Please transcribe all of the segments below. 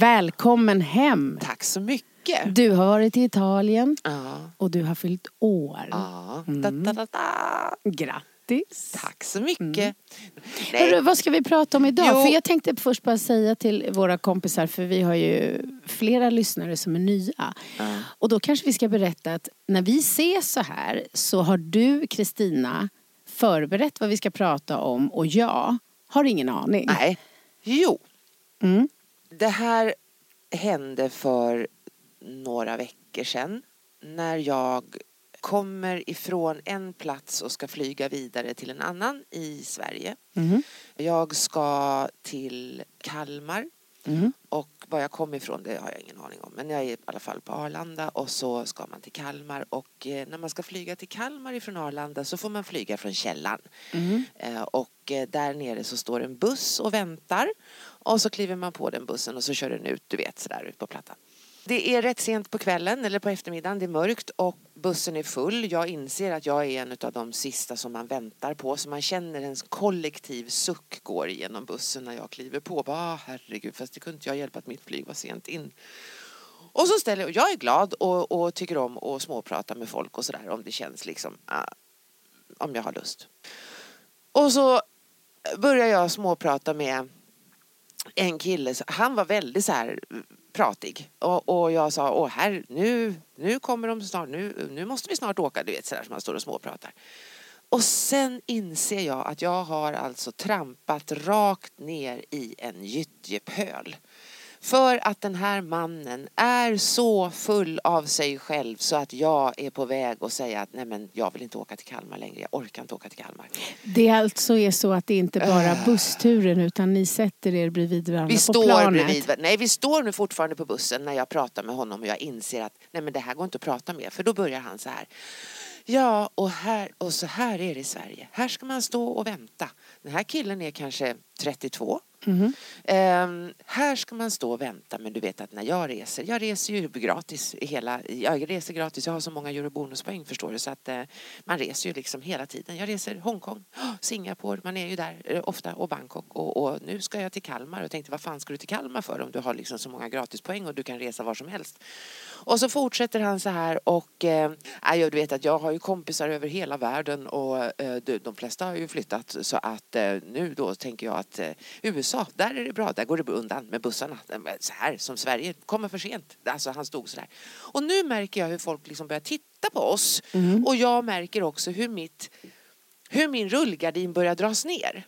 Välkommen hem. Tack så mycket. Du har varit i Italien Ja. och du har fyllt år. Ja. Mm. Da, da, da, da. Grattis! Tack så mycket. Hörru, Nej. vad ska vi prata om idag? Jo. För jag tänkte först bara säga till våra kompisar, för vi har ju flera lyssnare som är nya. Och då kanske vi ska berätta att när vi ses så här så har du, Kristina, förberett vad vi ska prata om och jag har ingen aning. Nej. Jo. Mm. Det här hände för några veckor sedan. När jag kommer ifrån en plats och ska flyga vidare till en annan i Sverige. Mhm. Jag ska till Kalmar. Mhm. Och var jag kom ifrån det har jag ingen aning om. Men jag är i alla fall på Arlanda och så ska man till Kalmar. Och eh, när man ska flyga till Kalmar ifrån Arlanda så får man flyga från källan. Eh, och eh, där nere så står en buss och väntar. Och så kliver man på den bussen och så kör den ut, du vet, sådär ut på plattan. Det är rätt sent på kvällen eller på eftermiddagen, det är mörkt och bussen är full. Jag inser att jag är en av de sista som man väntar på så man känner en kollektiv suck går igenom bussen när jag kliver på. Bara, ah, herregud, fast det kunde inte jag hjälpa att mitt flyg var sent in. Och så ställer jag, jag är glad och, och tycker om att småprata med folk och sådär om det känns liksom, ah, om jag har lust. Och så börjar jag småprata med en kille, han var väldigt så här mm, pratig. Och, och jag sa, åh här, nu, nu kommer de snart, nu, nu måste vi snart åka, du vet sådär som man står och småpratar. Och sen inser jag att jag har alltså trampat rakt ner i en gyttjepöl. För att den här mannen är så full av sig själv så att jag är på väg att säga att nej men jag vill inte åka till Kalmar längre, jag orkar inte åka till Kalmar. Det alltså är så att det inte bara är Äh. bussturen utan ni sätter er bredvid varandra Vi på står planet. bredvid, nej vi står nu fortfarande på bussen när jag pratar med honom och jag inser att nej men det här går inte att prata med för då börjar han så här. Ja och, här, och så här är det i Sverige. Här ska man stå och vänta. Den här killen är kanske 32. Mm. Ehm, här ska man stå och vänta men du vet att när jag reser, jag reser ju gratis hela, jag reser gratis, jag har så många eurobonuspoäng förstår du så att eh, man reser ju liksom hela tiden. Jag reser Hongkong, oh, Singapore, man är ju där eh, ofta och Bangkok och, och nu ska jag till Kalmar och tänkte vad fan ska du till Kalmar för om du har liksom så många gratispoäng och du kan resa var som helst. Och så fortsätter han så här och eh, jag vet att jag har ju kompisar över hela världen och eh, de, de flesta har ju flyttat så att eh, nu då tänker jag att eh, USA, där är det bra, där går det undan med bussarna. Så här som Sverige, kommer för sent. Alltså han stod så där. Och nu märker jag hur folk liksom börjar titta på oss och jag märker också hur mitt hur min rullgardin börjar dras ner.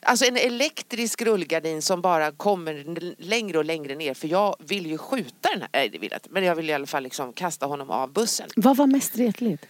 Alltså en elektrisk rullgardin som bara kommer längre och längre ner för jag vill ju skjuta den här, nej det vill jag inte, men jag vill i alla fall liksom kasta honom av bussen. Vad var mest retligt?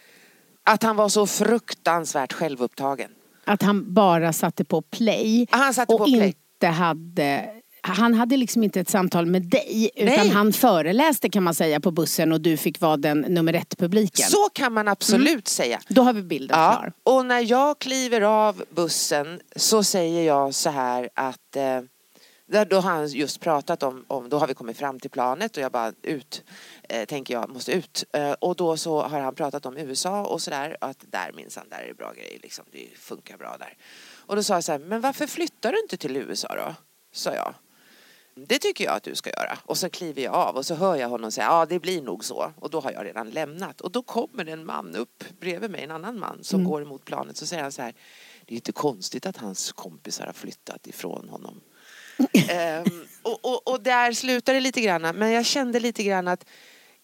Att han var så fruktansvärt självupptagen. Att han bara satte på play Han satte och på play. Inte hade han hade liksom inte ett samtal med dig utan Nej. han föreläste kan man säga på bussen och du fick vara den nummer ett-publiken. Så kan man absolut säga. Då har vi bilden Ja, klar. och när jag kliver av bussen så säger jag så här att eh, då har han just pratat om, om, då har vi kommit fram till planet och jag bara ut, eh, tänker jag måste ut. Eh, och då så har han pratat om USA och sådär, att där minsann, där är det bra grejer liksom, det funkar bra där. Och då sa jag så här, men varför flyttar du inte till USA då? Sa jag. Det tycker jag att du ska göra. Och så kliver jag av och så hör jag honom säga ja det blir nog så. Och då har jag redan lämnat. Och då kommer en man upp bredvid mig, en annan man som går emot planet. Så säger han så här, det är inte konstigt att hans kompisar har flyttat ifrån honom. Ehm, och, och, och där slutar det lite grann. Men jag kände lite grann att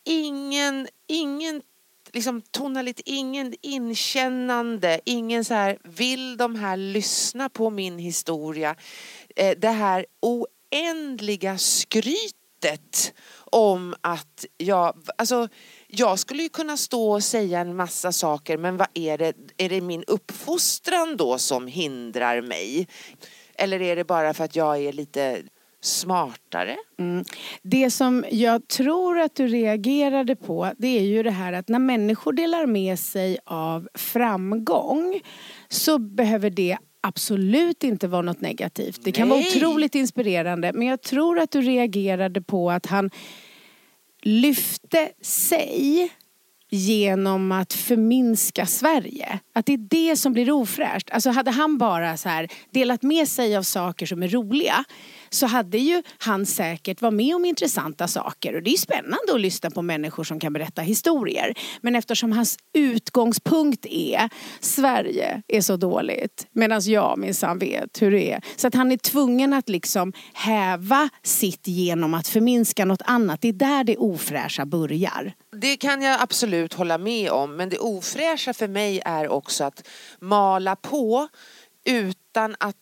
ingen, ingen liksom tonalitet, ingen inkännande, ingen så här, vill de här lyssna på min historia? Eh, det här oändliga skrytet om att jag, alltså jag skulle ju kunna stå och säga en massa saker men vad är det, är det min uppfostran då som hindrar mig? Eller är det bara för att jag är lite smartare? Det som jag tror att du reagerade på det är ju det här att när människor delar med sig av framgång så behöver det absolut inte vara något negativt. Det kan vara Nej. otroligt inspirerande men jag tror att du reagerade på att han lyfte sig genom att förminska Sverige. Att det är det som blir ofräscht. Alltså hade han bara så här delat med sig av saker som är roliga så hade ju han säkert varit med om intressanta saker. Och det är ju spännande att lyssna på människor som kan berätta historier. Men eftersom hans utgångspunkt är Sverige är så dåligt medan jag minsann vet hur det är. Så att han är tvungen att liksom häva sitt genom att förminska något annat. Det är där det ofräscha börjar. Det kan jag absolut hålla med om men det ofräscha för mig är också att mala på utan att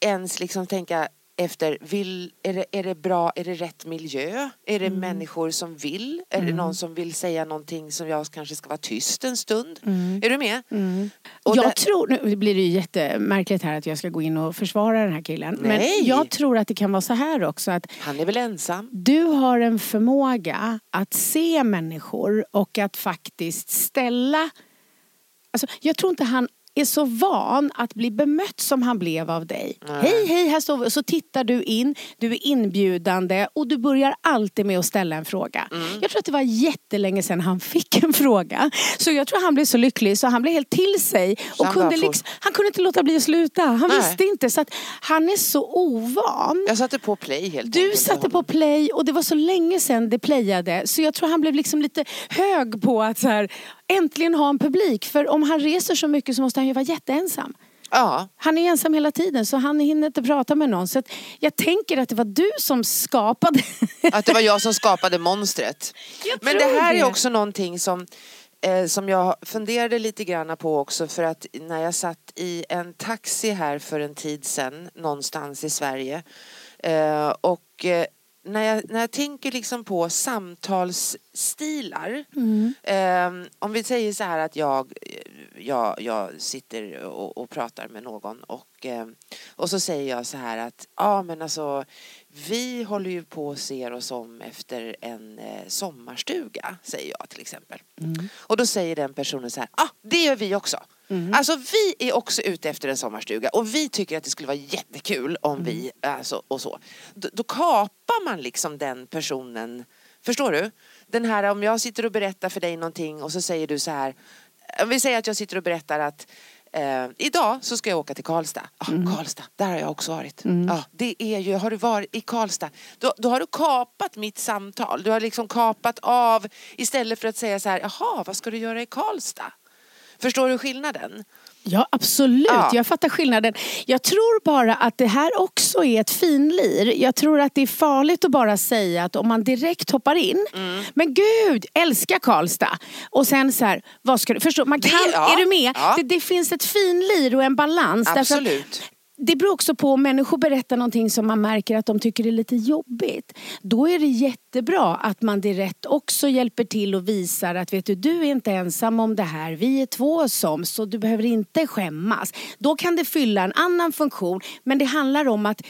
ens liksom tänka efter, vill, är, det, är det bra, är det rätt miljö? Är det människor som vill? Är det någon som vill säga någonting som jag kanske ska vara tyst en stund? Är du med? Och jag det- tror, nu blir det ju jättemärkligt här att jag ska gå in och försvara den här killen. Nej. Men jag tror att det kan vara så här också att Han är väl ensam? du har en förmåga att se människor och att faktiskt ställa... Alltså, jag tror inte han är så van att bli bemött som han blev av dig. Hej, hej, här står vi. Och så tittar du in, du är inbjudande och du börjar alltid med att ställa en fråga. Mm. Jag tror att det var jättelänge sedan han fick en fråga. Så jag tror han blev så lycklig så han blev helt till sig. Och han kunde liksom, han kunde inte låta bli att sluta. Han Nej. visste inte. Så att han är så ovan. Jag satte på play helt Du enkelt satte på play och det var så länge sedan det playade så jag tror han blev liksom lite hög på att så här, äntligen ha en publik. För om han reser så mycket så måste han ju vara jätteensam. Ja, Han är ensam hela tiden så han hinner inte prata med någon. Så jag tänker att det var du som skapade. Att det var jag som skapade monstret. Men det här det. är också någonting som, eh, som jag funderade lite grann på också för att när jag satt i en taxi här för en tid sedan någonstans i Sverige eh, och eh, när jag, när jag tänker liksom på samtalsstilar. Eh, om vi säger så här att jag, jag, jag sitter och, och pratar med någon och, eh, och så säger jag så här att ja men alltså vi håller ju på och ser oss om efter en eh, sommarstuga, säger jag till exempel. Och då säger den personen så här, ja ah, det gör vi också. Alltså vi är också ute efter en sommarstuga och vi tycker att det skulle vara jättekul om vi, alltså, och så. Då, då kapar man liksom den personen, förstår du? Den här om jag sitter och berättar för dig någonting och så säger du så här, om vi säger att jag sitter och berättar att Eh, idag så ska jag åka till Karlstad. Ah, Karlstad, där har jag också varit. Ja, det är ju, har du varit i Karlstad, då, då har du kapat mitt samtal. Du har liksom kapat av istället för att säga så här, jaha, vad ska du göra i Karlstad? Förstår du skillnaden? Ja absolut, Ja. jag fattar skillnaden. Jag tror bara att det här också är ett finlir. Jag tror att det är farligt att bara säga att om man direkt hoppar in, Mm. men gud, älskar Karlstad. Och sen så här, vad ska du, förstå, man Det- kan, ja, är du med? ja. Det, det finns ett finlir och en balans. Absolut. Det beror också på om människor berättar någonting som man märker att de tycker är lite jobbigt. Då är det jättebra att man direkt också hjälper till och visar att vet du, du är inte ensam om det här. Vi är två som, så du behöver inte skämmas. Då kan det fylla en annan funktion. Men det handlar om att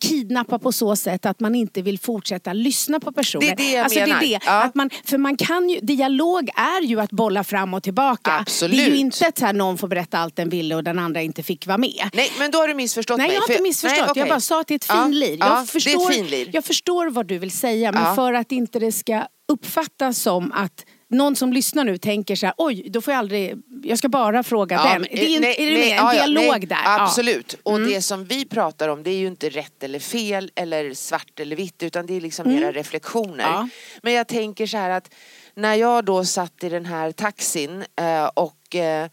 kidnappa på så sätt att man inte vill fortsätta lyssna på personen. Det är det jag alltså, menar. Det är det. Ja. Att man, för man kan ju, dialog är ju att bolla fram och tillbaka. Absolut. Det är ju inte att här, någon får berätta allt den ville och den andra inte fick vara med. Nej, men då har du missförstått Nej mig. jag har inte missförstått, Nej, okej. jag bara sa att det är ett Ja, finlir. Jag, ja, det är förstår, ett finlir. jag förstår vad du vill säga men Ja. för att inte det ska uppfattas som att någon som lyssnar nu tänker så här, oj då får jag aldrig, jag ska bara fråga Ja, den. men, Det är, nej, är du med? En ja, ja, dialog nej, där. Ja. Mm. Absolut. Och det som vi pratar om det är ju inte rätt eller fel eller svart eller vitt utan det är liksom reflektioner. Mm. Ja. Men jag tänker så här att när jag då satt i den här taxin eh, och eh,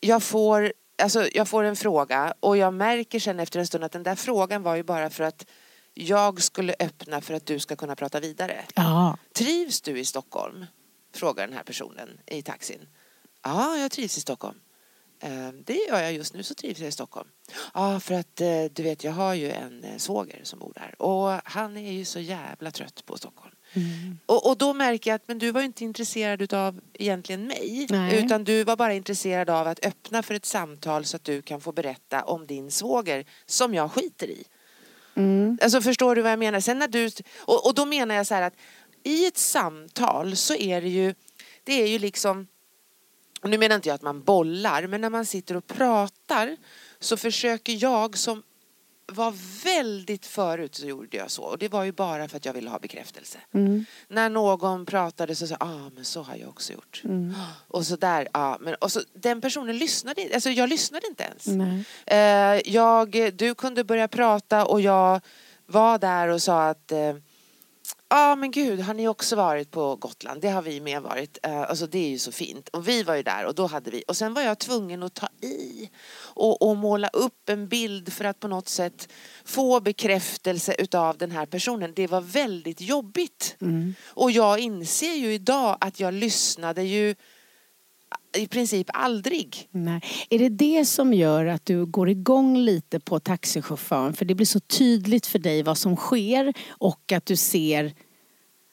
jag får, alltså, jag får en fråga och jag märker sen efter en stund att den där frågan var ju bara för att jag skulle öppna för att du ska kunna prata vidare. Ja. Trivs du i Stockholm? Frågar den här personen i taxin. Ja, jag trivs i Stockholm. "Eh, Det gör jag just nu så trivs jag i Stockholm. Ja, för att eh, du vet jag har ju en eh, svåger som bor där och han är ju så jävla trött på Stockholm. Och, och då märker jag att men du var ju inte intresserad utav egentligen mig Nej. utan du var bara intresserad av att öppna för ett samtal så att du kan få berätta om din svåger som jag skiter i. Alltså förstår du vad jag menar? Sen när du, och, och då menar jag så här att i ett samtal så är det ju, det är ju liksom, och nu menar inte jag att man bollar, men när man sitter och pratar så försöker jag som var väldigt förut så gjorde jag så och det var ju bara för att jag ville ha bekräftelse. När någon pratade så sa jag, ah men så har jag också gjort. Och så där, ja men och så den personen lyssnade inte, alltså jag lyssnade inte ens. Eh, jag, du kunde börja prata och jag var där och sa att eh, Ja men gud, har ni också varit på Gotland? Det har vi med varit. Eh, alltså det är ju så fint. Och vi var ju där och då hade vi. Och sen var jag tvungen att ta i och, och måla upp en bild för att på något sätt få bekräftelse utav den här personen. Det var väldigt jobbigt. Och jag inser ju idag att jag lyssnade ju i princip aldrig. Nej. Är det det som gör att du går igång lite på taxichauffören? För det blir så tydligt för dig vad som sker och att du ser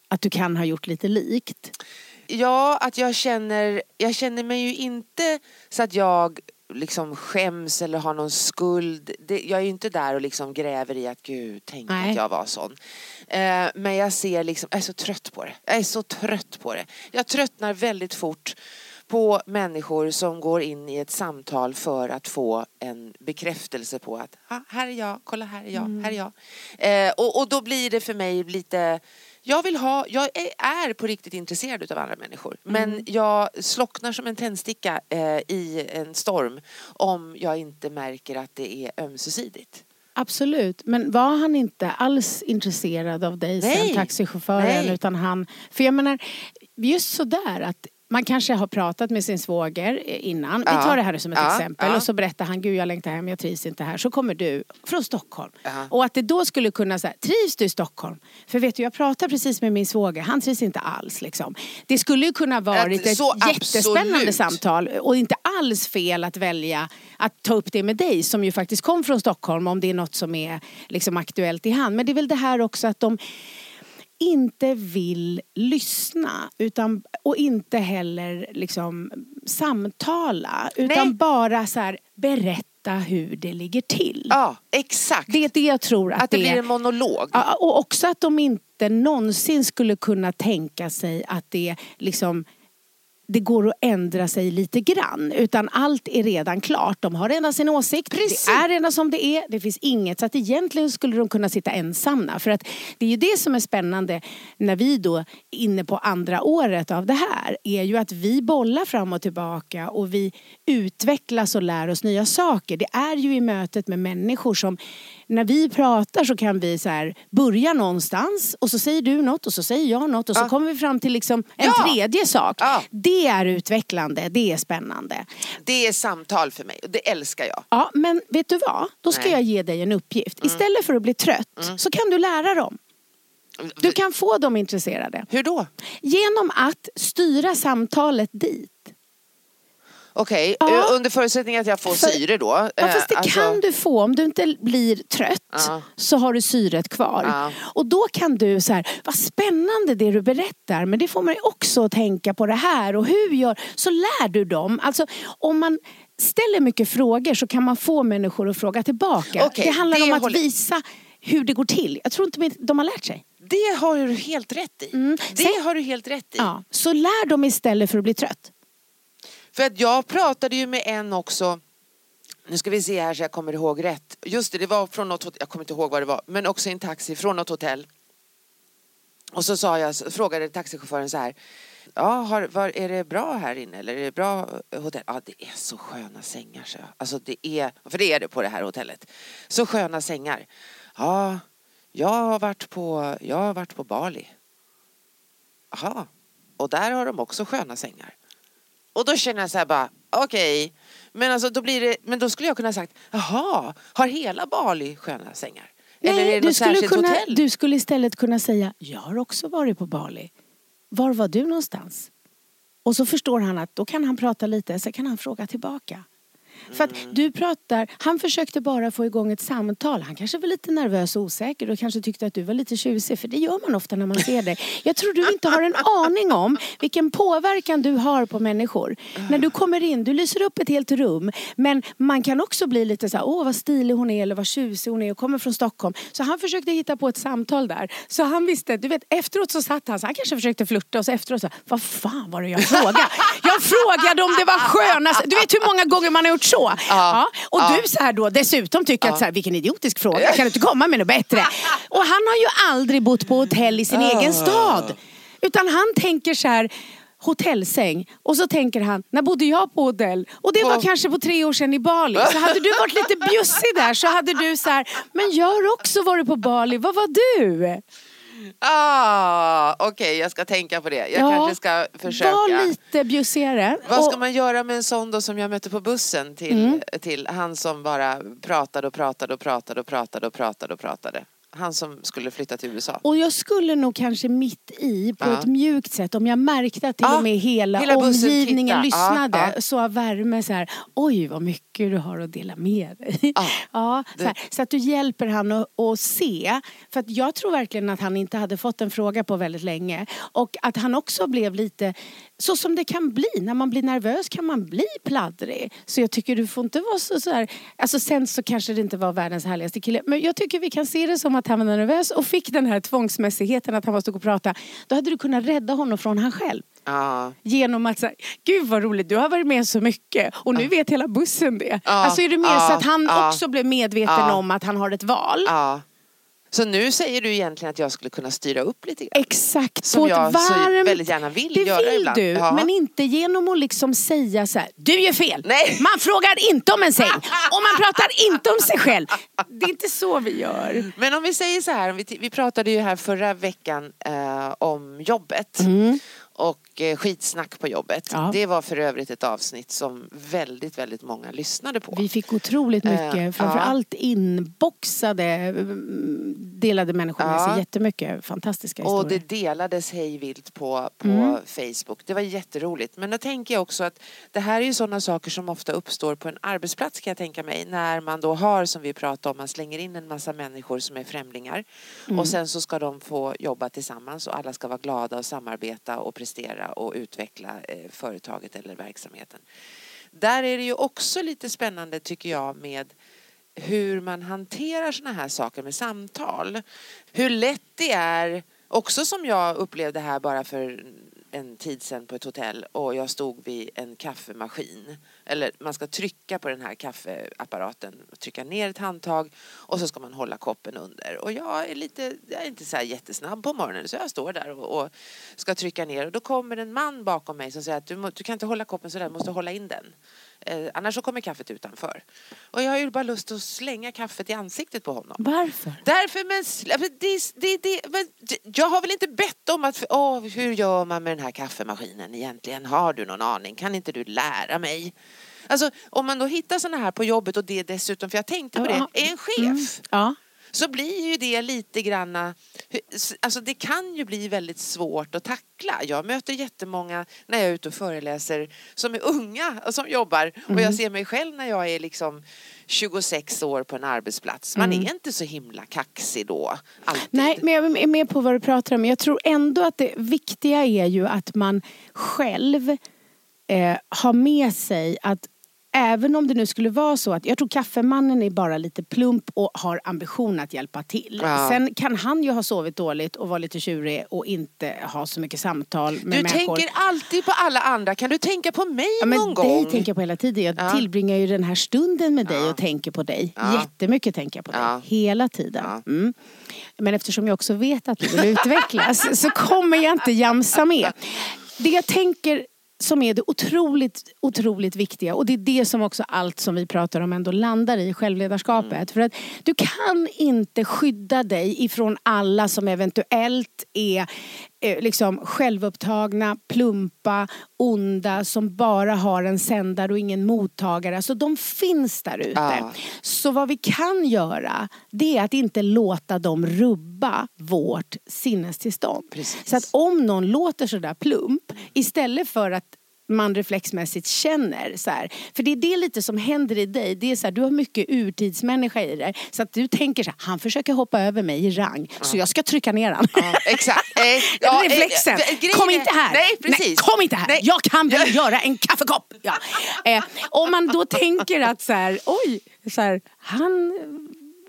att du kan ha gjort lite likt. Ja, att jag känner, jag känner mig ju inte så att jag liksom skäms eller har någon skuld. Det, jag är ju inte där och liksom gräver i att gud, tänk Nej. att jag var sån. Eh, men jag ser liksom, jag är så trött på det. Jag är så trött på det. Jag tröttnar väldigt fort på människor som går in i ett samtal för att få en bekräftelse på att här är jag, kolla här är jag, här är jag. Eh, och, och då blir det för mig lite jag vill ha, jag är, på riktigt intresserad av andra människor men jag slocknar som en tändsticka eh, i en storm om jag inte märker att det är ömsesidigt. Absolut, men var han inte alls intresserad av dig Nej. sen taxichauffören? Nej. Utan han, för jag menar, just sådär att man kanske har pratat med sin svåger innan. Ja. Vi tar det här som ett Ja, exempel. ja. Och så berättar han, gud jag längtar hem, jag trivs inte här. Så kommer du från Stockholm. Och att det då skulle kunna säga, trivs du i Stockholm? För vet du, jag pratar precis med min svåger, han trivs inte alls. Liksom. Det skulle ju kunna varit ett så jättespännande absolut. samtal. Och inte alls fel att välja att ta upp det med dig som ju faktiskt kom från Stockholm om det är något som är liksom aktuellt i hand. Men det är väl det här också att de inte vill lyssna utan, och inte heller liksom samtala utan Nej. bara så här, berätta hur det ligger till. Ja, exakt. Det är det jag tror att, att det det blir en monolog. Ja, och också att de inte någonsin skulle kunna tänka sig att det liksom det går att ändra sig lite grann. Utan allt är redan klart. De har redan sin åsikt. Precis. Det är redan som det är. Det finns inget. Så att egentligen skulle de kunna sitta ensamma. För att det är ju det som är spännande när vi då är inne på andra året av det här. Är ju att vi bollar fram och tillbaka och vi utvecklas och lär oss nya saker. Det är ju i mötet med människor som när vi pratar så kan vi så här börja någonstans och så säger du något och så säger jag något och så Ja. kommer vi fram till liksom en Ja. tredje sak. Ja. Det är utvecklande, det är spännande. Det är samtal för mig och det älskar jag. Ja, men vet du vad? Då ska Nej. jag ge dig en uppgift. Istället för att bli trött så kan du lära dem. Du kan få dem intresserade. Hur då? Genom att styra samtalet dit. Okej, Ja. eh, under förutsättning att jag får För- syre då. Ja, eh, fast det alltså- kan du få. Om du inte blir trött Ja. så har du syret kvar. Ja. Och då kan du så här, vad spännande det du berättar men det får mig också att tänka på det här och hur gör, så lär du dem. Alltså om man ställer mycket frågor så kan man få människor att fråga tillbaka. Okej, det handlar det om att håller- visa hur det går till. Jag tror inte de har lärt sig. Det har du helt rätt i. Det Sen- har du helt rätt i. Ja. Så lär dem istället för att bli trött. För att jag pratade ju med en också nu ska vi se här så jag kommer ihåg rätt. Just det, det var från något hotell, jag kommer inte ihåg vad det var, men också i en taxi från något hotell. Och så sa jag, frågade taxichauffören så här. Ja, har, var, är det bra här inne eller är det bra eh, hotell? Ja, det är så sköna sängar så jag. Alltså det är, för det är det på det här hotellet. Så sköna sängar. Ja, jag har varit på, jag har varit på Bali. Jaha, och där har de också sköna sängar. Och då känner jag så här bara, okej. Men, alltså, då blir det, men då skulle jag kunna ha sagt, jaha, har hela Bali sköna sängar? Eller är det du, något skulle särskilt kunna, hotell? du skulle istället kunna säga, jag har också varit på Bali. Var var du någonstans? Och så förstår han att då kan han prata lite, så kan han fråga tillbaka. För att du pratar, han försökte bara få igång ett samtal. Han kanske var lite nervös och osäker och kanske tyckte att du var lite tjusig. För det gör man ofta när man ser dig. Jag tror du inte har en aning om vilken påverkan du har på människor. När du kommer in, du lyser upp ett helt rum. Men man kan också bli lite så här, åh vad stilig hon är eller vad tjusig hon är och kommer från Stockholm. Så han försökte hitta på ett samtal där. Så han visste, du vet efteråt så satt han så han kanske försökte flirta och så efteråt så, vad fan var det jag frågade? Jag frågade om det var skönast. Du vet hur många gånger man har gjort så? Ja. Och du så här då dessutom tycker att så här, vilken idiotisk fråga, kan du inte komma med något bättre? Och han har ju aldrig bott på hotell i sin egen stad. Utan han tänker så här hotellsäng och så tänker han, när bodde jag på hotell? Och det var kanske på tre år sedan i Bali. Så hade du varit lite bjussig där så hade du så här, men jag har också varit på Bali, vad var du? Ah, Okej, jag ska tänka på det. Jag Ja, kanske ska försöka. Var lite bjussigare. Vad ska Och- man göra med en sån då som jag mötte på bussen till, Mm. till han som bara pratade och pratade och pratade och pratade och pratade och pratade. Han som skulle flytta till USA. Och jag skulle nog kanske mitt i på Ja. ett mjukt sätt om jag märkte att till Ja, och med hela, hela omgivningen lyssnade. ja. Så av värme så här, oj vad mycket du har att dela med dig. Ja, Ja, så, här, så att du hjälper han att, att se. För att jag tror verkligen att han inte hade fått en fråga på väldigt länge. Och att han också blev lite, så som det kan bli. När man blir nervös kan man bli pladdrig. Så jag tycker du får inte vara så, så här. Alltså sen så kanske det inte var världens härligaste kille. Men jag tycker vi kan se det som att han var nervös och fick den här tvångsmässigheten att han var stod och prata. Då hade du kunnat rädda honom från han själv. Ja. Genom att säga, gud vad roligt, du har varit med så mycket och nu vet hela bussen det. Ja, Alltså är det mer så att han också blev medveten om att han har ett val? Så nu säger du egentligen att jag skulle kunna styra upp lite grann? Exakt, Som jag varmt... väldigt gärna vill det göra vill ibland. du, Ja. men inte genom att liksom säga så här, du gör fel. Nej. Man frågar inte om en säng och man pratar inte om sig själv. Det är inte så vi gör. Men om vi säger så här, vi, vi pratade ju här förra veckan eh, om jobbet. Och eh, skitsnack på jobbet. Ja. Det var för övrigt ett avsnitt som väldigt, väldigt många lyssnade på. Vi fick otroligt mycket, Eh, framförallt inboxade mm, delade människor med Ja. sig jättemycket fantastiska Och historier. det delades hejvilt på, på Mm. Facebook. Det var jätteroligt. Men då tänker jag också att det här är ju sådana saker som ofta uppstår på en arbetsplats kan jag tänka mig. När man då har, som vi pratade om, man slänger in en massa människor som är främlingar. Mm. Och sen så ska de få jobba tillsammans och alla ska vara glada och samarbeta och investera och utveckla eh, företaget eller verksamheten. Där är det ju också lite spännande tycker jag med hur man hanterar sådana här saker med samtal. Hur lätt det är, också som jag upplevde här bara för en tid sedan på ett hotell och jag stod vid en kaffemaskin. Eller man ska trycka på den här kaffeapparaten, trycka ner ett handtag och så ska man hålla koppen under. Och jag är lite, jag är inte så här jättesnabb på morgonen så jag står där och, och ska trycka ner och då kommer en man bakom mig som säger att du, må, du kan inte hålla koppen så där, du måste hålla in den. Eh, annars så kommer kaffet utanför. Och jag har ju bara lust att slänga kaffet i ansiktet på honom. Varför? Därför, men, det, det, det, men jag har väl inte bett om att, åh, hur gör man med den här kaffemaskinen egentligen? Har du någon aning? Kan inte du lära mig? Alltså om man då hittar sådana här på jobbet och det dessutom, för jag tänkte på det, är en chef Ja. Så blir ju det lite granna, alltså det kan ju bli väldigt svårt att tackla. Jag möter jättemånga när jag är ute och föreläser som är unga och som jobbar och Mm. jag ser mig själv när jag är liksom 26 år på en arbetsplats. Man är inte så himla kaxig då. Alltid. Mm. Nej, men jag är med på vad du pratar om. Jag tror ändå att det viktiga är ju att man själv eh, har med sig att även om det nu skulle vara så att jag tror kaffemannen är bara lite plump och har ambition att hjälpa till. Ja. Sen kan han ju ha sovit dåligt och vara lite tjurig och inte ha så mycket samtal med Du människor. tänker alltid på alla andra. Kan du tänka på mig Ja, men någon dig gång? tänker jag på hela tiden. Jag Ja. tillbringar ju den här stunden med dig och tänker på dig. Ja. Jättemycket tänker jag på dig. Hela tiden. Mm. Men eftersom jag också vet att du vill utvecklas så kommer jag inte jamsa med. Det jag tänker som är det otroligt, otroligt viktiga och det är det som också allt som vi pratar om ändå landar i, självledarskapet. Mm. För att du kan inte skydda dig ifrån alla som eventuellt är liksom självupptagna, plumpa, onda som bara har en sändare och ingen mottagare. Alltså de finns där ute. Ja. Så vad vi kan göra det är att inte låta dem rubba vårt sinnestillstånd. Precis. Så att om någon låter sådär plump istället för att man reflexmässigt känner så här. För det är det lite som händer i dig. Det är så här, du har mycket urtidsmänniska i dig. Så att du tänker så här, han försöker hoppa över mig i rang. Så jag ska trycka ner han. Ja, exakt. Eh, ja, eh, Reflexen. eh, kom inte här. Nej, precis. kom inte här. Nej. Jag kan väl göra en kaffekopp. Ja. Eh, om man då tänker att så här, oj, så här, han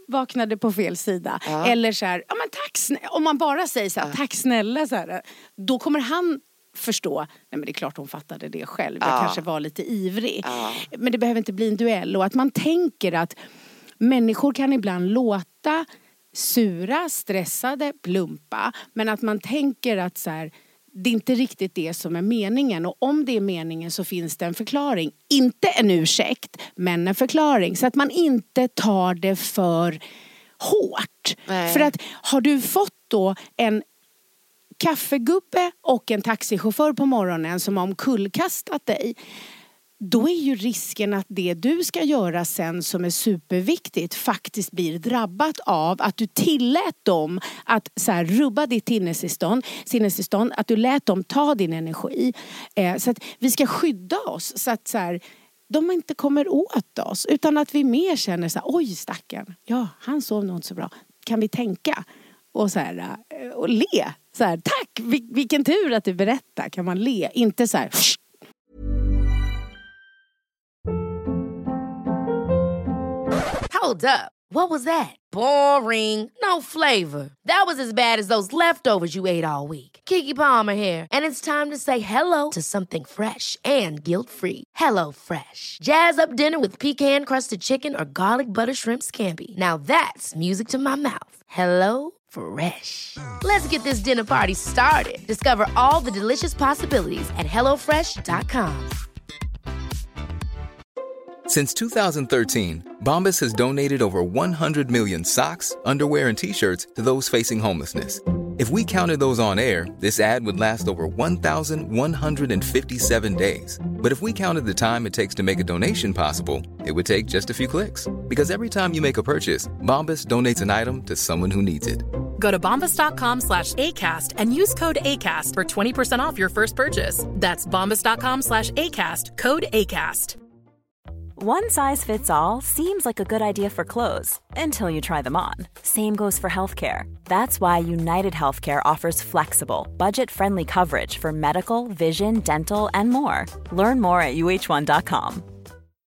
vaknade på fel sida. Eller så här, ja, men tack snä-" om man bara säger så här, tack snälla, så här, då kommer han förstå, nej men det är klart hon fattade det själv, jag Ja. kanske var lite ivrig. Ja. Men det behöver inte bli en duell och att man tänker att människor kan ibland låta sura, stressade, plumpa men att man tänker att så här, det är inte riktigt det som är meningen och om det är meningen så finns det en förklaring. Inte en ursäkt men en förklaring så att man inte tar det för hårt. Nej. För att har du fått då en kaffegubbe och en taxichaufför på morgonen som har omkullkastat dig då är ju risken att det du ska göra sen som är superviktigt faktiskt blir drabbat av att du tillät dem att så här, rubba ditt sinnestillstånd, sinnestillstånd, att du lät dem ta din energi. Eh, så att vi ska skydda oss så att så här, de inte kommer åt oss utan att vi mer känner så här, oj stackarn, ja han sov nog inte så bra, kan vi tänka? Och, så här, eh, och le. Så här, Tack, vil- vilken tur att du berättar. Kan man le? Inte så här, Hold up. What was that? Boring. No flavor. That was as bad as those leftovers you ate all week. Kiki Palmer here, and it's time to say hello to something fresh and guilt-free. Hello Fresh. Jazz up dinner with pecan-crusted chicken or garlic butter shrimp scampi. Now that's music to my mouth. Hello Fresh. Let's get this dinner party started. Discover all the delicious possibilities at hellofresh.com. Since 2013, Bombas has donated over 100 million socks, underwear, and t shirts to those facing homelessness. If we counted those on air, this ad would last over 1,157 days. But if we counted the time it takes to make a donation possible, it would take just a few clicks. Because every time you make a purchase, Bombas donates an item to someone who needs it. Go to bombas.com slash ACAST and use code ACAST for 20% off your first purchase. That's bombas.com slash ACAST, code ACAST. One size fits all seems like a good idea for clothes until you try them on. Same goes for healthcare. That's why United Healthcare offers flexible, budget friendly coverage for medical, vision, dental, and more. Learn more at uh1.com.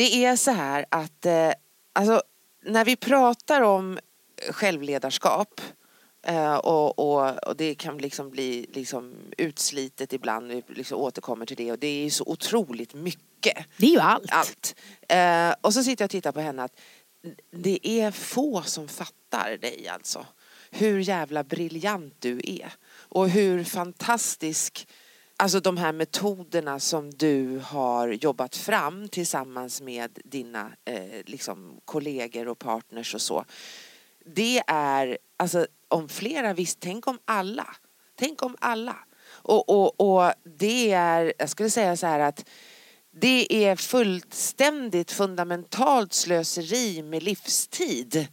Det är så här att eh, alltså, när vi pratar om självledarskap Eh, och, och, och det kan liksom bli liksom utslitet ibland, vi liksom återkommer till det och det är ju så otroligt mycket. Det är ju allt. Allt. Eh, och så sitter jag och tittar på henne att det är få som fattar dig alltså. Hur jävla briljant du är. Och hur fantastisk Alltså de här metoderna som du har jobbat fram tillsammans med dina eh, liksom, kollegor och partners och så. Det är, alltså om flera visst, tänk om alla. Tänk om alla. Och, och, och det är, jag skulle säga så här att det är fullständigt fundamentalt slöseri med livstid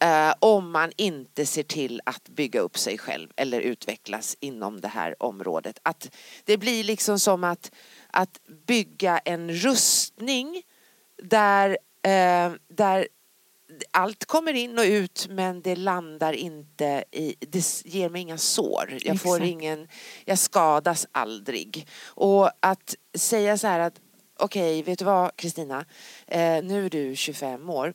eh, om man inte ser till att bygga upp sig själv eller utvecklas inom det här området. Att det blir liksom som att, att bygga en rustning där, eh, där allt kommer in och ut men det landar inte i, det ger mig inga sår. Jag får Exakt. ingen, jag skadas aldrig. Och att säga så här att okej, vet du vad Kristina, eh, nu är du 25 år.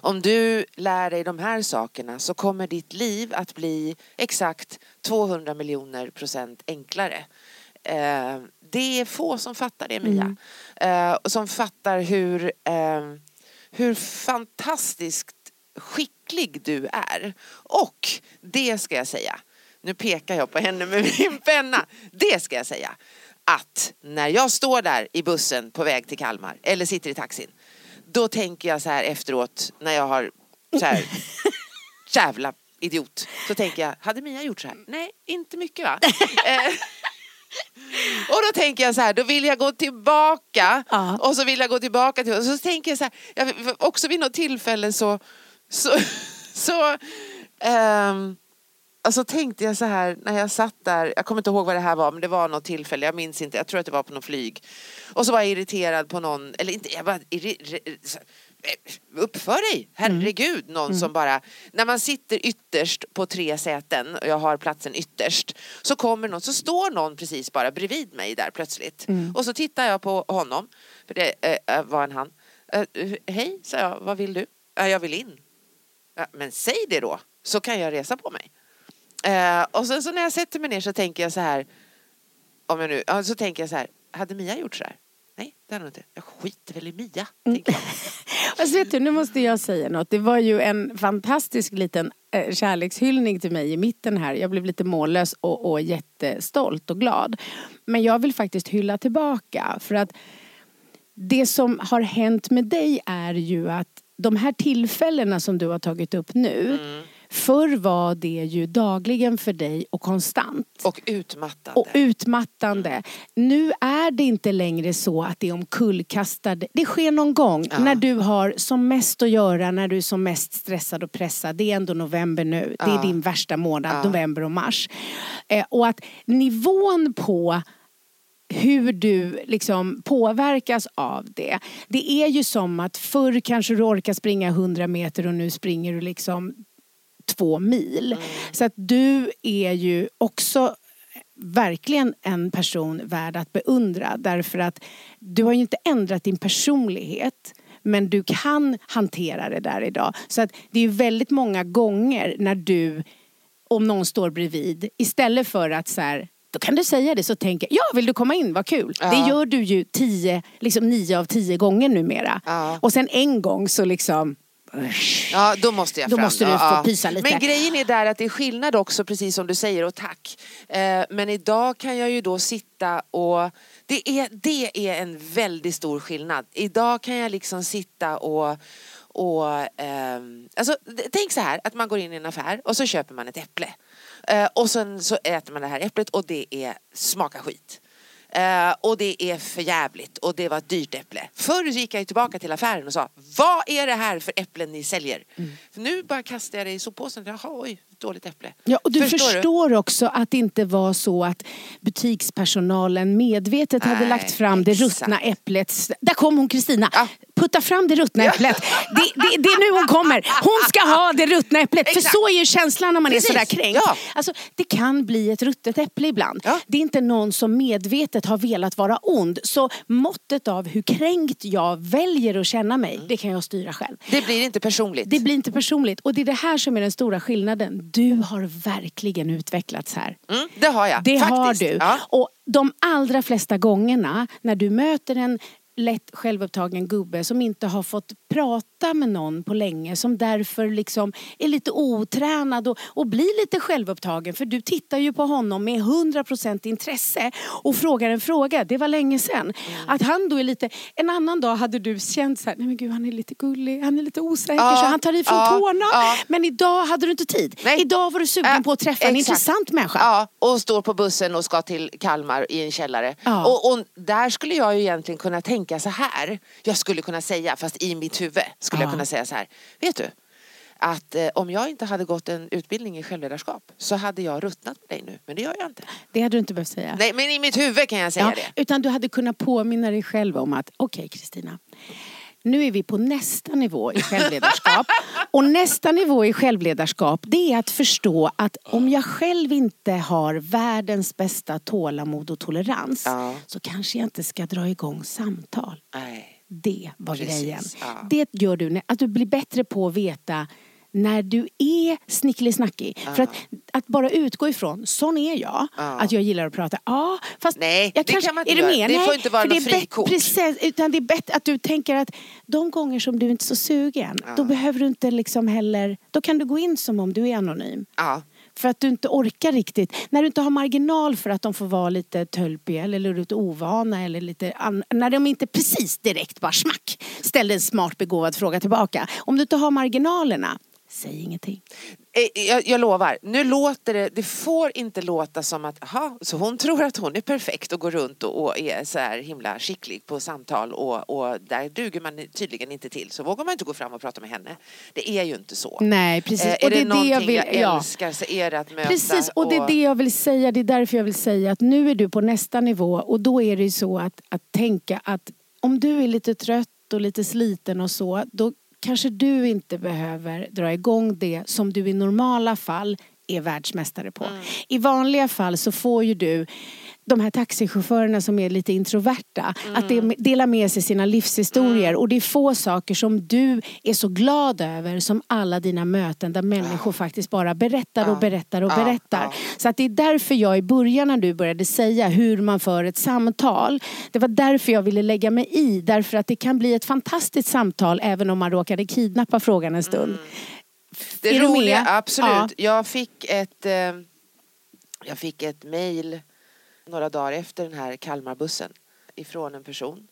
Om du lär dig de här sakerna så kommer ditt liv att bli exakt 200 miljoner procent enklare. Eh, det är få som fattar det Mia. Eh, och som fattar hur, eh, hur fantastiskt skicklig du är. Och det ska jag säga, nu pekar jag på henne med min penna. Det ska jag säga att när jag står där i bussen på väg till Kalmar eller sitter i taxin då tänker jag så här efteråt när jag har så här jävla idiot så tänker jag, hade Mia gjort så här? Nej, inte mycket va? Eh, och då tänker jag så här, då vill jag gå tillbaka och så vill jag gå tillbaka till och så tänker jag så här, jag, också vid något tillfälle så så, så ehm, Alltså tänkte jag så här när jag satt där, jag kommer inte ihåg vad det här var men det var något tillfälle, jag minns inte, jag tror att det var på något flyg. Och så var jag irriterad på någon, eller inte, jag var så- Uppför dig, herregud, någon som bara, när man sitter ytterst på tre säten och jag har platsen ytterst, så kommer någon, så står någon precis bara bredvid mig där plötsligt. Och så tittar jag på honom, för det eh, var en han. Eh, Hej, sa jag, vad vill du? "Ja, jag vill in. Men säg det då, så kan jag resa på mig. Eh, och sen så när jag sätter mig ner så tänker jag så här, om jag nu, så tänker jag så här, hade Mia gjort så här? Nej, det hade hon inte. Jag skiter väl i Mia. tänker jag. Alltså vet du, nu måste jag säga något. Det var ju en fantastisk liten eh, kärlekshyllning till mig i mitten här. Jag blev lite mållös och, och jättestolt och glad. Men jag vill faktiskt hylla tillbaka. För att det som har hänt med dig är ju att de här tillfällena som du har tagit upp nu. Förr var det ju dagligen för dig och konstant. Och utmattande. Och utmattande. Nu är det inte längre så att det är omkullkastade. Det sker någon gång när du har som mest att göra, när du är som mest stressad och pressad. Det är ändå november nu. Det är Ja. din värsta månad, Ja. november och mars. Eh, och att nivån på hur du liksom påverkas av det. Det är ju som att förr kanske du orkar springa 100 meter och nu springer du liksom två mil. Så att du är ju också verkligen en person värd att beundra därför att du har ju inte ändrat din personlighet men du kan hantera det där idag. Så att det är ju väldigt många gånger när du, om någon står bredvid, istället för att så här, då kan du säga det så tänker jag, ja vill du komma in, vad kul. Ja. Det gör du ju tio, liksom nio av tio gånger numera. Ja. Och sen en gång så liksom Ja, då måste jag Då fram. måste du ja, få pysa lite. Men grejen är där att det är skillnad också, precis som du säger, och tack. Eh, men idag kan jag ju då sitta och... Det är, det är en väldigt stor skillnad. Idag kan jag liksom sitta och... och ehm, alltså, tänk så här, att man går in i en affär och så köper man ett äpple. Eh, och sen så äter man det här äpplet och det är smakar skit. Eh, och det är för jävligt och det var ett dyrt äpple. Förr gick jag ju tillbaka till affären och sa Vad är det här för äpplen ni säljer? För nu bara kastar jag det i soppåsen. Jaha, oj, dåligt äpple. Ja, och du Förstår förstår, du? också att det inte var så att butikspersonalen medvetet hade Nej, lagt fram det exakt. ruttna äpplet. Där kom hon Kristina. Ja. Putta fram det ruttna äpplet. Det, det, det är nu hon kommer. Hon ska ha det ruttna äpplet. För Exakt. så är ju känslan när man Precis. är sådär kränkt. Ja. Alltså, det kan bli ett ruttet äpple ibland. Ja. Det är inte någon som medvetet har velat vara ond. Så måttet av hur kränkt jag väljer att känna mig, det kan jag styra själv. Det blir inte personligt. Det blir inte personligt. Och det är det här som är den stora skillnaden. du har verkligen utvecklats här. Mm, det har jag. Det faktiskt. har du. Ja. Och de allra flesta gångerna när du möter en lätt självupptagen gubbe som inte har fått prata med någon på länge som därför liksom är lite otränad och, och blir lite självupptagen för du tittar ju på honom med 100% intresse och frågar en fråga. Det var länge sedan. Mm. Att han då är lite, en annan dag hade du känt så här, nej men gud han är lite gullig, han är lite osäker Ja, så han tar i från ja, tårna. ja. Men idag hade du inte tid. Nej. Idag var du sugen Äh, på att träffa en exakt. intressant människa. Ja, och står på bussen och ska till Kalmar i en källare. Ja. Och, och där skulle jag ju egentligen kunna tänka så här. Jag skulle kunna säga, fast i mitt huvud skulle Ja. jag kunna säga så här. Vet du? Att eh, om jag inte hade gått en utbildning i självledarskap så hade jag ruttnat med dig nu. Men det gör jag inte. Det hade du inte behövt säga. Nej, men i mitt huvud kan jag säga Ja, det. utan du hade kunnat påminna dig själv om att okej Kristina, nu är vi på nästa nivå i självledarskap. och nästa nivå i självledarskap det är att förstå att om jag själv inte har världens bästa tålamod och tolerans Ja. så kanske jag inte ska dra igång samtal. Nej. Det var Precis, grejen. ja. Det gör du, att du blir bättre på att veta när du är snickelig-snackig. För att, att bara utgå ifrån, sån är jag, att jag gillar att prata. Ja, fast Nej, jag det kanske, kan man inte är du med? Det får inte vara något frikort. Precis, utan det är bättre att du tänker att de gånger som du inte är så sugen, då behöver du inte liksom heller, då kan du gå in som om du är anonym. För att du inte orkar riktigt. När du inte har marginal för att de får vara lite tölpiga eller lite ovana eller lite När de inte precis direkt bara smack ställer en smart begåvad fråga tillbaka. Om du inte har marginalerna, säg ingenting. Eh, Jag, jag lovar, nu låter det, det får inte låta som att, aha, så hon tror att hon är perfekt och går runt och, och är så här himla skicklig på samtal och, och där duger man tydligen inte till. Så vågar man inte gå fram och prata med henne. Det är ju inte så. Nej, precis. Eh, Och är det det, är det någonting jag vill- jag ja. älskar så är det att möta Precis, och det är det jag vill säga. Det är därför jag vill säga att nu är du på nästa nivå och då är det ju så att, att tänka att om du är lite trött och lite sliten och så, då kanske du inte behöver dra igång det som du i normala fall är världsmästare på. I vanliga fall så får ju du de här taxichaufförerna som är lite introverta, att de, dela med sig sina livshistorier. Och det är få saker som du är så glad över som alla dina möten där människor faktiskt bara berättar och berättar och Ja, berättar. Så att det är därför jag i början när du började säga hur man för ett samtal, det var därför jag ville lägga mig i. Därför att det kan bli ett fantastiskt samtal även om man råkade kidnappa frågan en stund. Det Är roliga, absolut. Ja. Jag fick ett, eh, jag fick ett mail några dagar efter den här Kalmarbussen ifrån en person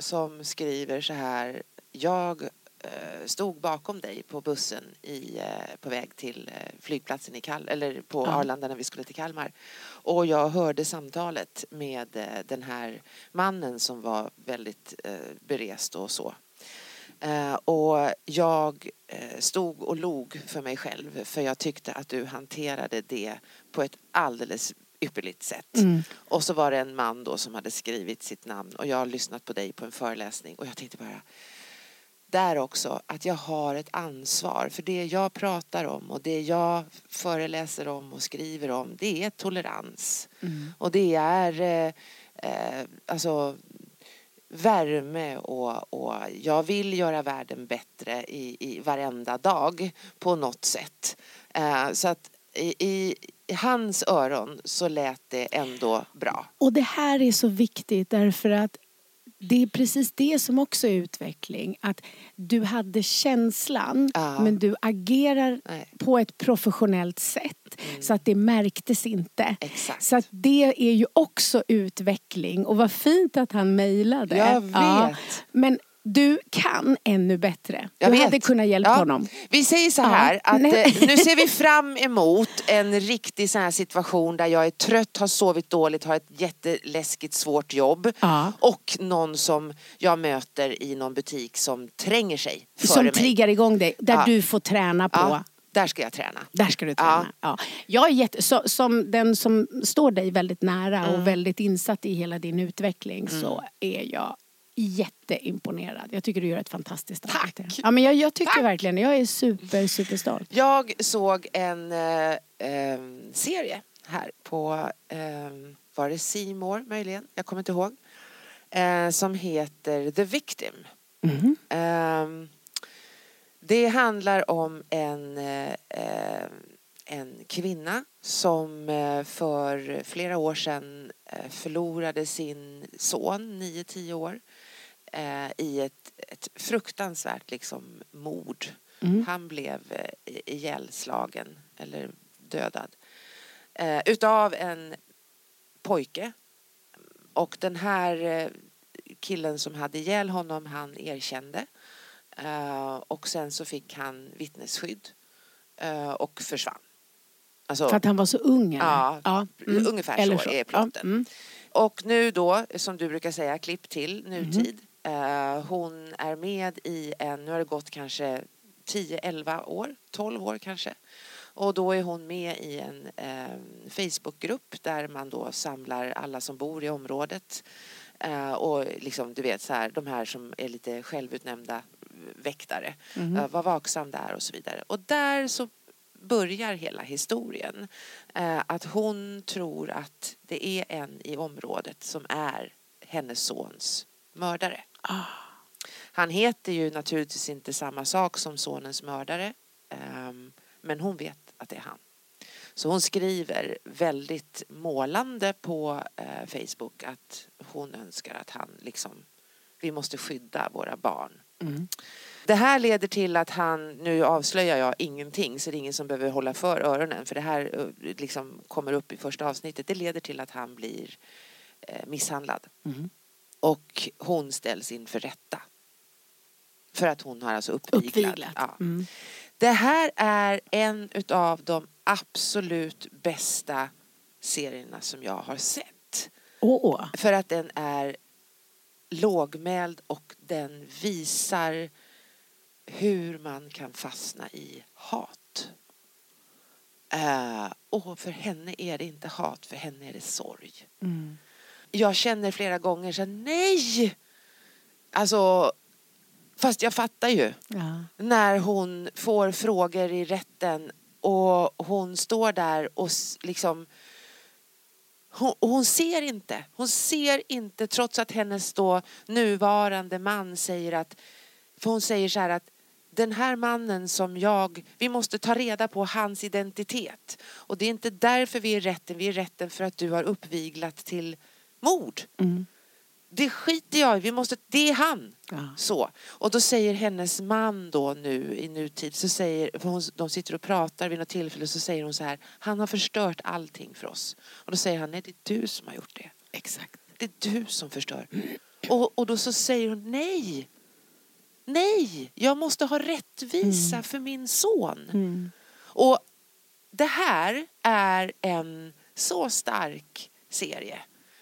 som skriver så här. Jag eh, stod bakom dig på bussen i, eh, på väg till eh, flygplatsen i Kal eller på Ja. Arlanda när vi skulle till Kalmar. Och jag hörde samtalet med den här mannen som var väldigt berest och så. Och jag stod och log för mig själv för jag tyckte att du hanterade det på ett alldeles ypperligt sätt. Mm. Och så var det en man då som hade skrivit sitt namn och jag har lyssnat på dig på en föreläsning och jag tänkte bara där också att jag har ett ansvar för det jag pratar om och det jag föreläser om och skriver om det är tolerans. Och det är eh, eh, alltså värme och, och jag vill göra världen bättre i, i varenda dag på något sätt. Eh, så att i, i, i hans öron så lät det ändå bra. Och det här är så viktigt därför att det är precis det som också är utveckling. Att du hade känslan Ja. men du agerar Nej. på ett professionellt sätt så att det märktes inte. Exakt. Så att det är ju också utveckling och vad fint att han mejlade. Jag vet. Men du kan ännu bättre. Jag du vet. hade kunnat hjälpa Ja. honom. Vi säger så Ja. här att Nej. eh, nu ser vi fram emot en riktig sån här situation där jag är trött, har sovit dåligt, har ett jätteläskigt svårt jobb Ja. och någon som jag möter i någon butik som tränger sig före Som mig. triggar igång dig, där Ja. du får träna på Ja, där ska jag träna. Där ska du träna. Ja. Jag är jätte, så, som den som står dig väldigt nära Mm. och väldigt insatt i hela din utveckling så är jag jätteimponerad. Jag tycker du gör ett fantastiskt arbete. Ja, men jag, jag tycker verkligen Jag är super, super stolt. Jag såg en eh, ehm, serie här på, eh, var det Seymour möjligen? Jag kommer inte ihåg. Eh, som heter The Victim. Mhm. Ehm, det handlar om en, eh, eh, en kvinna som eh, för flera år sedan eh, förlorade sin son, 9-10 år, eh, i ett, ett fruktansvärt liksom, mord. Mm. Han blev eh, ihjälslagen eller dödad eh, utav en pojke. Och den här eh, killen som hade ihjäl honom, han erkände. Eh, och sen så fick han vittnesskydd eh, och försvann. Alltså, För att han var så ung? Eller? Ja, ja. mm. ungefär Eller så är Ja, plotten. mm. Och nu då, som du brukar säga, klipp till nutid. Eh, hon är med i en, nu har det gått kanske 10-11 år, 12 år kanske. Och då är hon med i en eh, Facebookgrupp där man då samlar alla som bor i området. Eh, och liksom, du vet så här, de här som är lite självutnämnda väktare. Mhm. Eh, var vaksam där och så vidare. Och där så börjar hela historien. Eh, att hon tror att det är en i området som är hennes sons mördare. Han heter ju naturligtvis inte samma sak som sonens mördare. ehm, men hon vet att det är han. Så hon skriver väldigt målande på eh, Facebook att hon önskar att han liksom, vi måste skydda våra barn. Mm. Det här leder till att han, nu avslöjar jag ingenting så det är ingen som behöver hålla för öronen för det här eh, liksom kommer upp i första avsnittet. Det leder till att han blir eh, misshandlad. Mm. Och hon ställs inför rätta. För att hon har alltså uppviglat. Uppviglat. Ja. Mm. Det här är en utav de absolut bästa serierna som jag har sett. Åh. För att den är lågmäld och den visar hur man kan fastna i hat. Eh, och för henne är det inte hat, för henne är det sorg. Mm. Jag känner flera gånger så nej! Alltså, fast jag fattar ju. Ja. När hon får frågor i rätten och hon står där och liksom hon, hon ser inte. Hon ser inte trots att hennes då nuvarande man säger att för hon säger så här att den här mannen som jag, vi måste ta reda på hans identitet. Och det är inte därför vi är i rätten, vi är i rätten för att du har uppviglat till mord. Mm. Det skiter jag i, vi måste, det är han. Ja. Så. Och då säger hennes man då nu i nutid, så säger, för hon, de sitter och pratar vid något tillfälle så säger hon så här, han har förstört allting för oss. Och då säger han, nej det är du som har gjort det. Exakt. Det är du som förstör. Och, och då så säger hon, nej, nej, jag måste ha rättvisa för min son. Mm. Och det här är en så stark serie.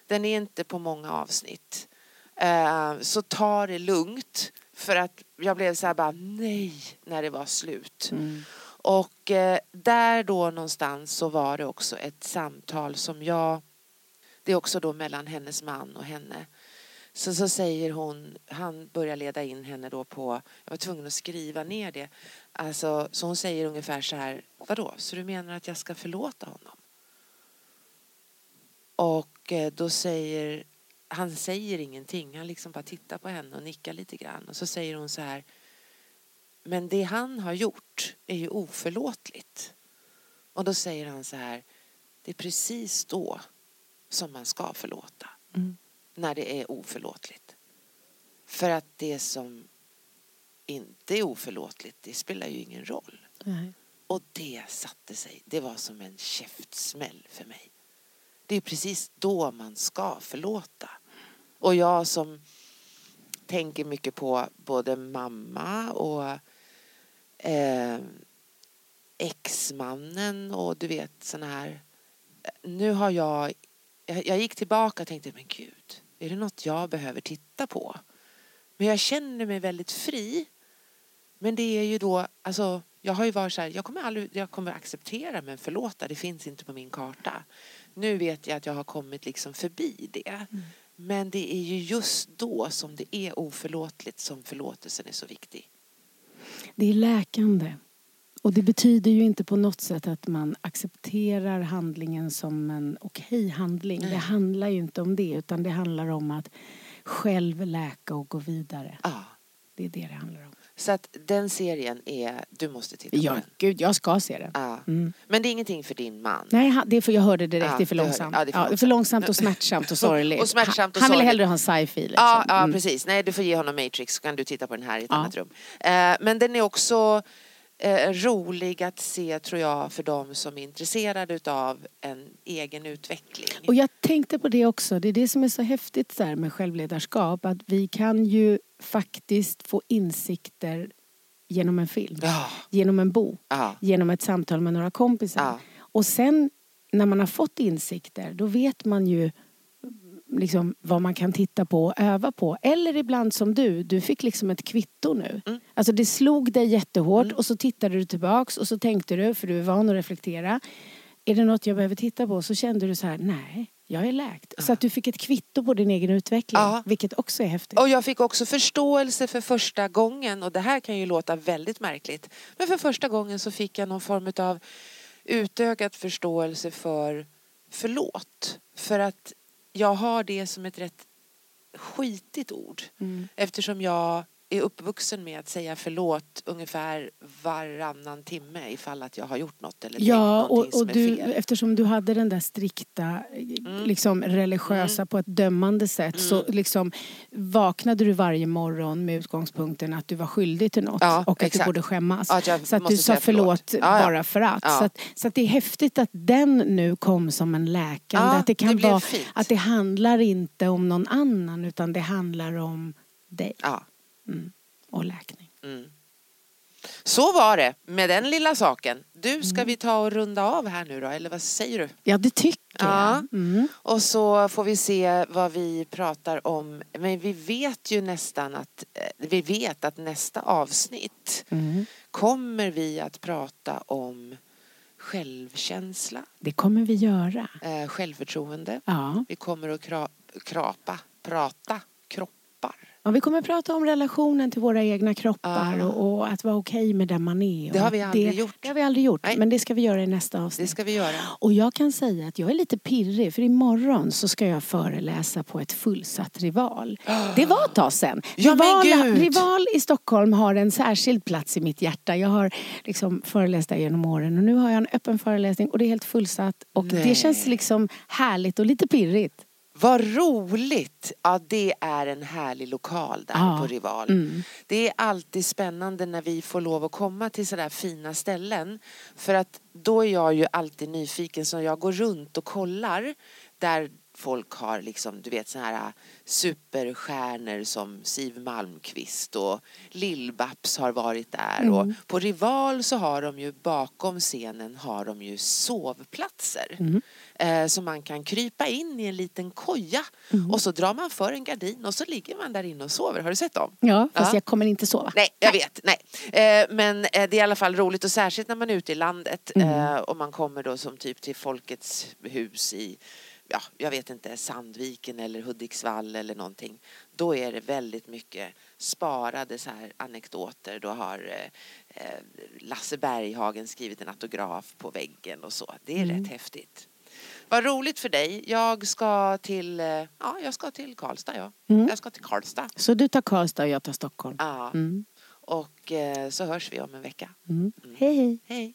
Den är inte på många avsnitt. Eh, så ta det lugnt. För att jag blev så här bara nej när det var slut. Mm. Och eh, där då någonstans så var det också ett samtal som jag... Det är också då mellan hennes man och henne. Så, så säger hon, han börjar leda in henne då på, jag var tvungen att skriva ner det. Alltså, så hon säger ungefär så här, vadå, så du menar att jag ska förlåta honom? Och eh, då säger, han säger ingenting, han liksom bara tittar på henne och nickar lite grann. Och så säger hon så här, men det han har gjort är ju oförlåtligt. Och då säger han så här, det är precis då som man ska förlåta. Mm. När det är oförlåtligt. För att det som inte är oförlåtligt, det spelar ju ingen roll. Nej. Och det satte sig. Det var som en käftsmäll för mig. Det är precis då man ska förlåta. Och jag som tänker mycket på både mamma och eh, exmannen och du vet såna här. Nu har jag, jag, jag gick tillbaka och tänkte men gud, är det något jag behöver titta på? Men jag känner mig väldigt fri. Men det är ju då, alltså jag har ju varit så här, jag kommer aldrig, jag kommer acceptera men förlåta, det finns inte på min karta. Nu vet jag att jag har kommit liksom förbi det. Men det är ju just då som det är oförlåtligt som förlåtelsen är så viktig. Det är läkande. Och det betyder ju inte på något sätt att man accepterar handlingen som en okej handling. Det handlar ju inte om det utan det handlar om att själv läka och gå vidare. Ja. Det är det det handlar om. Så att den serien är, du måste titta på Ja, den. gud, jag ska se den. Ja. Men det är ingenting för din man. Nej, det är för, jag hörde direkt, Ja, det är för långsamt. Ja, det är för Ja, det är för långsamt och smärtsamt och sorgligt. Och smärtsamt och han, han vill hellre ha en sci-fi. Liksom. Ja, ja Mm. precis. Nej, du får ge honom Matrix så kan du titta på den här i ett annat rum. Eh, men den är också eh, rolig att se tror jag för de som är intresserade utav en egen utveckling. Och jag tänkte på det också, det är det som är så häftigt där med självledarskap, att vi kan ju faktiskt få insikter genom en film, Ja. genom en bok, Ja. genom ett samtal med några kompisar. Ja. Och sen när man har fått insikter, då vet man ju liksom vad man kan titta på och öva på. Eller ibland som du, du fick liksom ett kvitto nu. Mm. Alltså det slog dig jättehårt och så tittade du tillbaks och så tänkte du, för du är van att reflektera. Är det något jag behöver titta på? Så kände du så här, nej, jag är läkt. Så att du fick ett kvitto på din egen utveckling, Ja. vilket också är häftigt. Och jag fick också förståelse för första gången och det här kan ju låta väldigt märkligt. Men för första gången så fick jag någon form av utökad förståelse för förlåt. För att jag har det som ett rätt skitigt ord. Mm. Eftersom jag är uppvuxen med att säga förlåt ungefär varannan timme ifall att jag har gjort något eller Ja, och, och du, fel. eftersom du hade den där strikta, liksom religiösa på ett dömande sätt så liksom vaknade du varje morgon med utgångspunkten att du var skyldig till något Ja, och att exakt. du borde skämmas. Jag så att du sa förlåt, förlåt. Ja, ja. bara för att. Ja. Så att. Så att det är häftigt att den nu kom som en läkande. Ja, att det kan det vara fint. att det handlar inte om någon annan utan det handlar om dig Ja. Och läkning. Mm. Så var det med den lilla saken. Du, ska Mm. vi ta och runda av här nu då, eller vad säger du? Ja, det tycker Ja. jag. Mm. Och så får vi se vad vi pratar om. Men vi vet ju nästan att, eh, vi vet att nästa avsnitt Mm. kommer vi att prata om självkänsla, Det kommer vi göra. eh, självförtroende. Ja. Vi kommer att kra, krapa, prata kroppar. Ja, vi kommer att prata om relationen till våra egna kroppar Ja. och, och att vara okej med den man är. Det har vi aldrig det, gjort. Det har vi aldrig gjort, Nej. men det ska vi göra i nästa Det avsnitt. ska vi göra. Och jag kan säga att jag är lite pirrig för imorgon så ska jag föreläsa på ett fullsatt Rival. Det var ett tag sedan. Ja, Rival! Rival i Stockholm har en särskild plats i mitt hjärta. Jag har liksom föreläst där genom åren och nu har jag en öppen föreläsning och det är helt fullsatt. Och Nej. det känns liksom härligt och lite pirrigt. Vad roligt! Ja, det är en härlig lokal där Ja. på Rival. Mm. Det är alltid spännande när vi får lov att komma till sådär fina ställen. För att då är jag ju alltid nyfiken så jag går runt och kollar där folk har liksom, du vet så här superstjärnor som Siv Malmqvist och Lill-Babs har varit där. Och på Rival så har de ju bakom scenen har de ju sovplatser. Eh, så man kan krypa in i en liten koja och så drar man för en gardin och så ligger man där inne och sover. Har du sett dem? Ja, fast Ja. jag kommer inte sova. Nej, jag vet. Nej. Eh, men eh, det är i alla fall roligt och särskilt när man är ute i landet eh, och man kommer då som typ till Folkets hus i Ja, jag vet inte, Sandviken eller Hudiksvall eller någonting. Då är det väldigt mycket sparade så här anekdoter. Då har eh, eh, Lasse Berghagen skrivit en autograf på väggen och så. Det är rätt häftigt. Vad roligt för dig. Jag ska till, eh, ja, jag ska till Karlstad, ja. Jag ska till Karlstad. Så du tar Karlstad och jag tar Stockholm. Ja. Mm. Och eh, så hörs vi om en vecka. Mm. Hej hej. Hej!